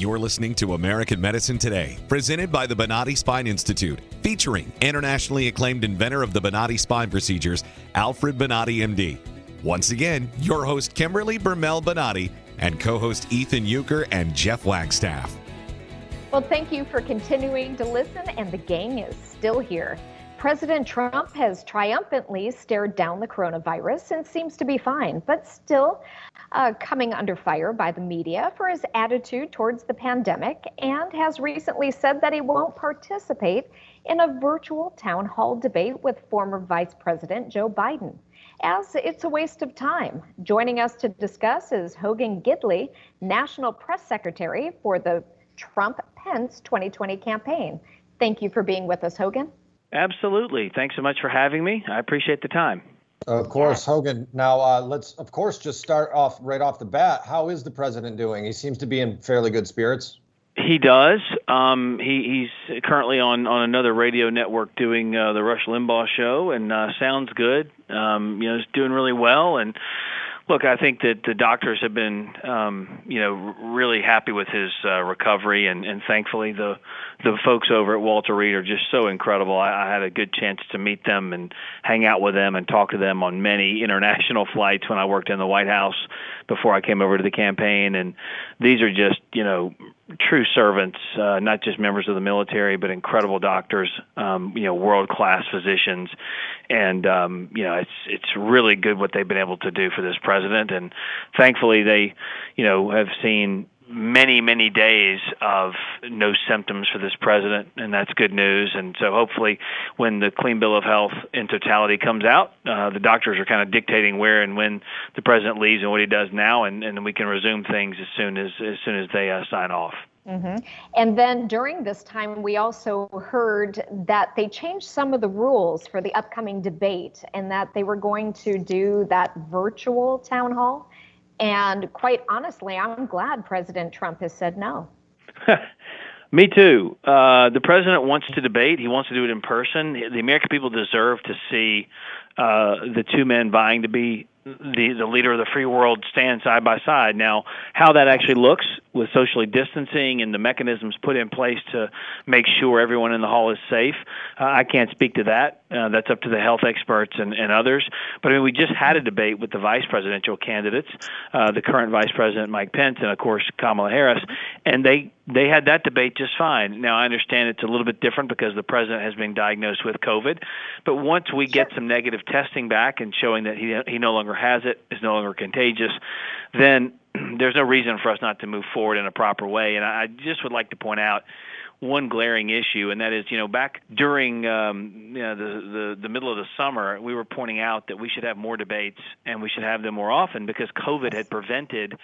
You're listening to American Medicine Today, presented by the Bonati Spine Institute, featuring internationally acclaimed inventor of the Bonati spine procedures, Alfred Bonati, MD. Once again, your host, Kimberly Bermel Bonati, and co host Ethan Euchre and Jeff Wagstaff. Well, thank you for continuing to listen, and the gang is still here. President Trump has triumphantly stared down the coronavirus and seems to be fine, but still uh, coming under fire by the media for his attitude towards the pandemic and has recently said that he won't participate in a virtual town hall debate with former Vice President Joe Biden, as it's a waste of time. Joining us to discuss is Hogan Gidley, National Press Secretary for the Trump Pence 2020 campaign. Thank you for being with us, Hogan. Absolutely. Thanks so much for having me. I appreciate the time. Of course, Hogan. Now, uh, let's, of course, just start off right off the bat. How is the president doing? He seems to be in fairly good spirits. He does. Um, he, he's currently on, on another radio network doing uh, the Rush Limbaugh show, and uh, sounds good. Um, you know, he's doing really well, and Look, I think that the doctors have been, um, you know, really happy with his uh, recovery, and, and thankfully the the folks over at Walter Reed are just so incredible. I, I had a good chance to meet them and hang out with them and talk to them on many international flights when I worked in the White House before I came over to the campaign, and these are just, you know, true servants, uh, not just members of the military, but incredible doctors, um, you know, world class physicians, and um, you know, it's it's really good what they've been able to do for this president, and thankfully they, you know, have seen many many days of no symptoms for this president and that's good news and so hopefully when the clean bill of health in totality comes out uh, the doctors are kind of dictating where and when the president leaves and what he does now and and we can resume things as soon as as soon as they uh, sign off Mm-hmm. And then during this time, we also heard that they changed some of the rules for the upcoming debate and that they were going to do that virtual town hall. And quite honestly, I'm glad President Trump has said no. Me too. Uh, the president wants to debate. He wants to do it in person. The American people deserve to see uh, the two men vying to be the the leader of the free world stand side by side. Now, how that actually looks with socially distancing and the mechanisms put in place to make sure everyone in the hall is safe, uh, I can't speak to that. Uh, that's up to the health experts and, and others. But I mean, we just had a debate with the vice presidential candidates, uh, the current vice president Mike Pence and of course Kamala Harris, and they they had that debate just fine. Now I understand it's a little bit different because the president has been diagnosed with COVID, but once we get some negative testing back and showing that he he no longer has it, is no longer contagious, then there's no reason for us not to move forward in a proper way. And I just would like to point out one glaring issue, and that is, you know, back during um, you know, the, the the middle of the summer, we were pointing out that we should have more debates and we should have them more often because COVID had prevented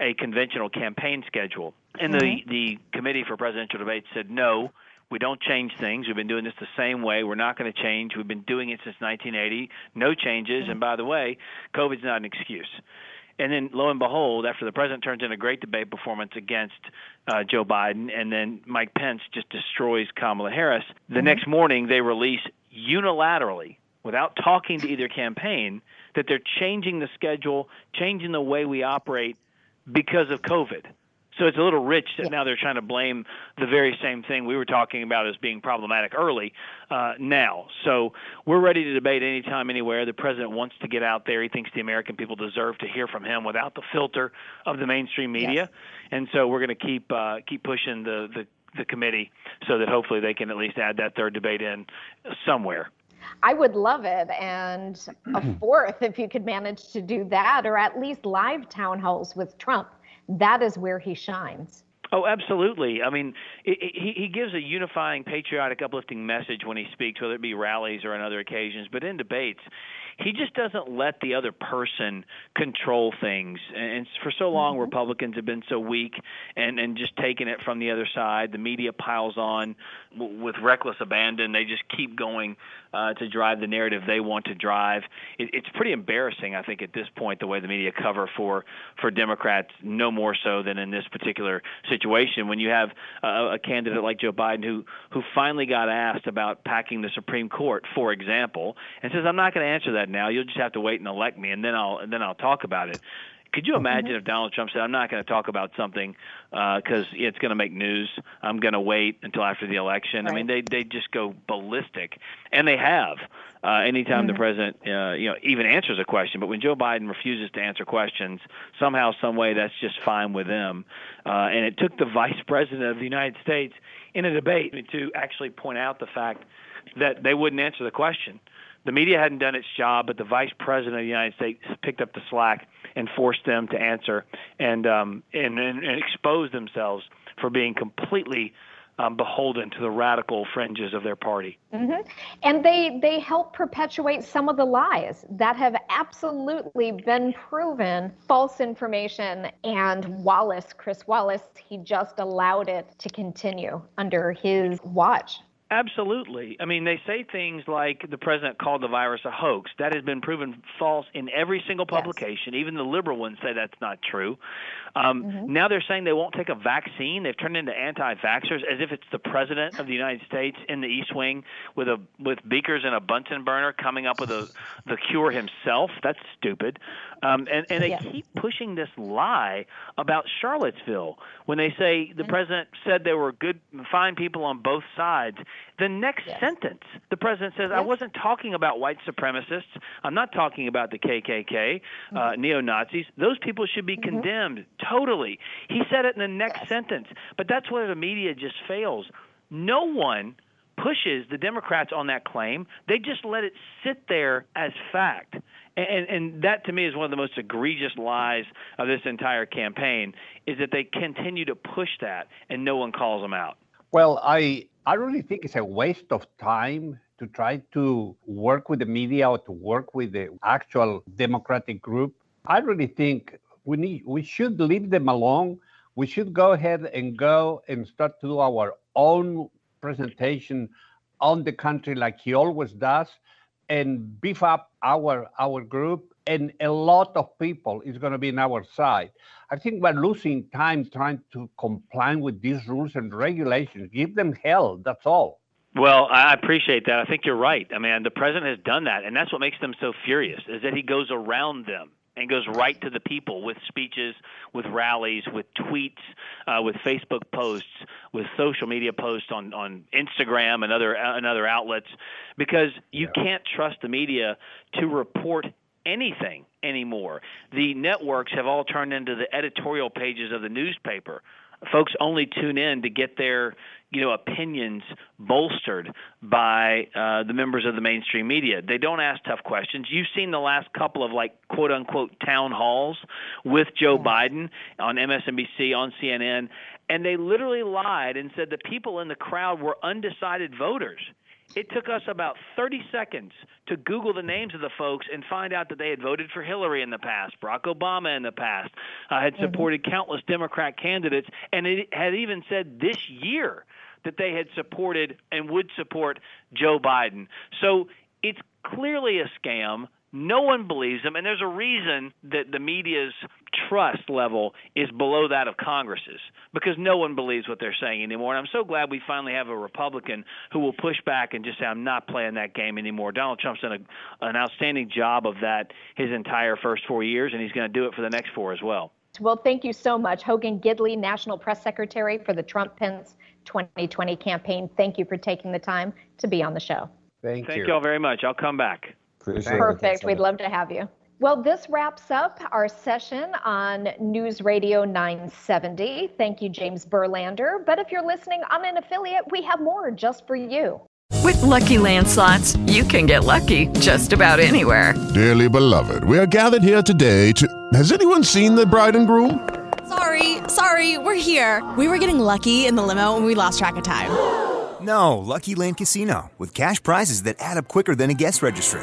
a conventional campaign schedule. And the the committee for presidential debates said no. We don't change things. We've been doing this the same way. We're not going to change. We've been doing it since 1980. No changes. And by the way, COVID's not an excuse. And then, lo and behold, after the president turns in a great debate performance against uh, Joe Biden, and then Mike Pence just destroys Kamala Harris, the mm-hmm. next morning they release unilaterally, without talking to either campaign, that they're changing the schedule, changing the way we operate because of COVID. So it's a little rich that now they're trying to blame the very same thing we were talking about as being problematic early uh, now. So we're ready to debate anytime, anywhere. The president wants to get out there. He thinks the American people deserve to hear from him without the filter of the mainstream media. And so we're going to keep uh, keep pushing the, the the committee so that hopefully they can at least add that third debate in somewhere. I would love it. And a fourth, if you could manage to do that, or at least live town halls with Trump that is where he shines. Oh, absolutely. I mean, he, he gives a unifying, patriotic, uplifting message when he speaks, whether it be rallies or on other occasions. But in debates, he just doesn't let the other person control things. And for so long, mm-hmm. Republicans have been so weak and and just taking it from the other side. The media piles on with reckless abandon. They just keep going uh, to drive the narrative they want to drive. It, it's pretty embarrassing, I think, at this point, the way the media cover for for Democrats. No more so than in this particular situation. When you have a, a candidate like Joe Biden who who finally got asked about packing the Supreme Court, for example, and says, "I'm not going to answer that now. You'll just have to wait and elect me, and then I'll and then I'll talk about it." Could you imagine mm-hmm. if Donald Trump said, "I'm not going to talk about something because uh, it's going to make news. I'm going to wait until after the election." Right. I mean, they they just go ballistic, and they have. Uh, anytime mm-hmm. the president, uh, you know, even answers a question, but when Joe Biden refuses to answer questions, somehow, some way, that's just fine with them. Uh, and it took the vice president of the United States in a debate to actually point out the fact that they wouldn't answer the question the media hadn't done its job, but the vice president of the United States picked up the slack and forced them to answer and um, and, and, and expose themselves for being completely um, beholden to the radical fringes of their party. Mm-hmm. And they they help perpetuate some of the lies that have absolutely been proven false information. And Wallace, Chris Wallace, he just allowed it to continue under his watch. Absolutely. I mean, they say things like the president called the virus a hoax. That has been proven false in every single publication. Yes. Even the liberal ones say that's not true. Um, mm-hmm. Now they're saying they won't take a vaccine. They've turned into anti-vaxxers as if it's the president of the United States in the East Wing with a with beakers and a Bunsen burner coming up with a the cure himself. That's stupid. Um, and and they yeah. keep pushing this lie about Charlottesville when they say the mm-hmm. president said there were good, fine people on both sides. The next yes. sentence, the president says, yes. "I wasn't talking about white supremacists. I'm not talking about the KKK, uh, mm-hmm. uh, neo Nazis. Those people should be mm-hmm. condemned totally." He said it in the next yes. sentence, but that's where the media just fails. No one pushes the Democrats on that claim. They just let it sit there as fact. And, and that to me is one of the most egregious lies of this entire campaign is that they continue to push that and no one calls them out. Well, I I really think it's a waste of time to try to work with the media or to work with the actual democratic group. I really think we need we should leave them alone. We should go ahead and go and start to do our own presentation on the country like he always does and beef up our our group and a lot of people is going to be in our side. I think we're losing time trying to comply with these rules and regulations. Give them hell. That's all. Well, I appreciate that. I think you're right. I mean, the president has done that, and that's what makes them so furious is that he goes around them and goes right to the people with speeches, with rallies, with tweets, uh, with Facebook posts, with social media posts on, on Instagram and other and other outlets, because you yeah. can't trust the media to report anything anymore. The networks have all turned into the editorial pages of the newspaper. Folks only tune in to get their you know opinions bolstered by uh, the members of the mainstream media. They don't ask tough questions. You've seen the last couple of like quote unquote town halls with Joe Biden on MSNBC, on CNN, and they literally lied and said the people in the crowd were undecided voters. It took us about 30 seconds to Google the names of the folks and find out that they had voted for Hillary in the past, Barack Obama in the past, uh, had mm-hmm. supported mm-hmm. countless Democrat candidates, and it had even said this year that they had supported and would support Joe Biden. So it's clearly a scam. No one believes them, and there's a reason that the media's trust level is below that of Congress's because no one believes what they're saying anymore. And I'm so glad we finally have a Republican who will push back and just say, I'm not playing that game anymore. Donald Trump's done a, an outstanding job of that his entire first four years, and he's going to do it for the next four as well. Well, thank you so much, Hogan Gidley, National Press Secretary for the Trump Pence 2020 campaign. Thank you for taking the time to be on the show. Thank, thank you. Thank you all very much. I'll come back. Appreciate Perfect. We'd love to have you. Well, this wraps up our session on News Radio 970. Thank you, James Burlander. But if you're listening on an affiliate, we have more just for you. With Lucky Land Slots, you can get lucky just about anywhere. Dearly beloved, we are gathered here today to. Has anyone seen the bride and groom? Sorry, sorry, we're here. We were getting lucky in the limo and we lost track of time. No, Lucky Land Casino, with cash prizes that add up quicker than a guest registry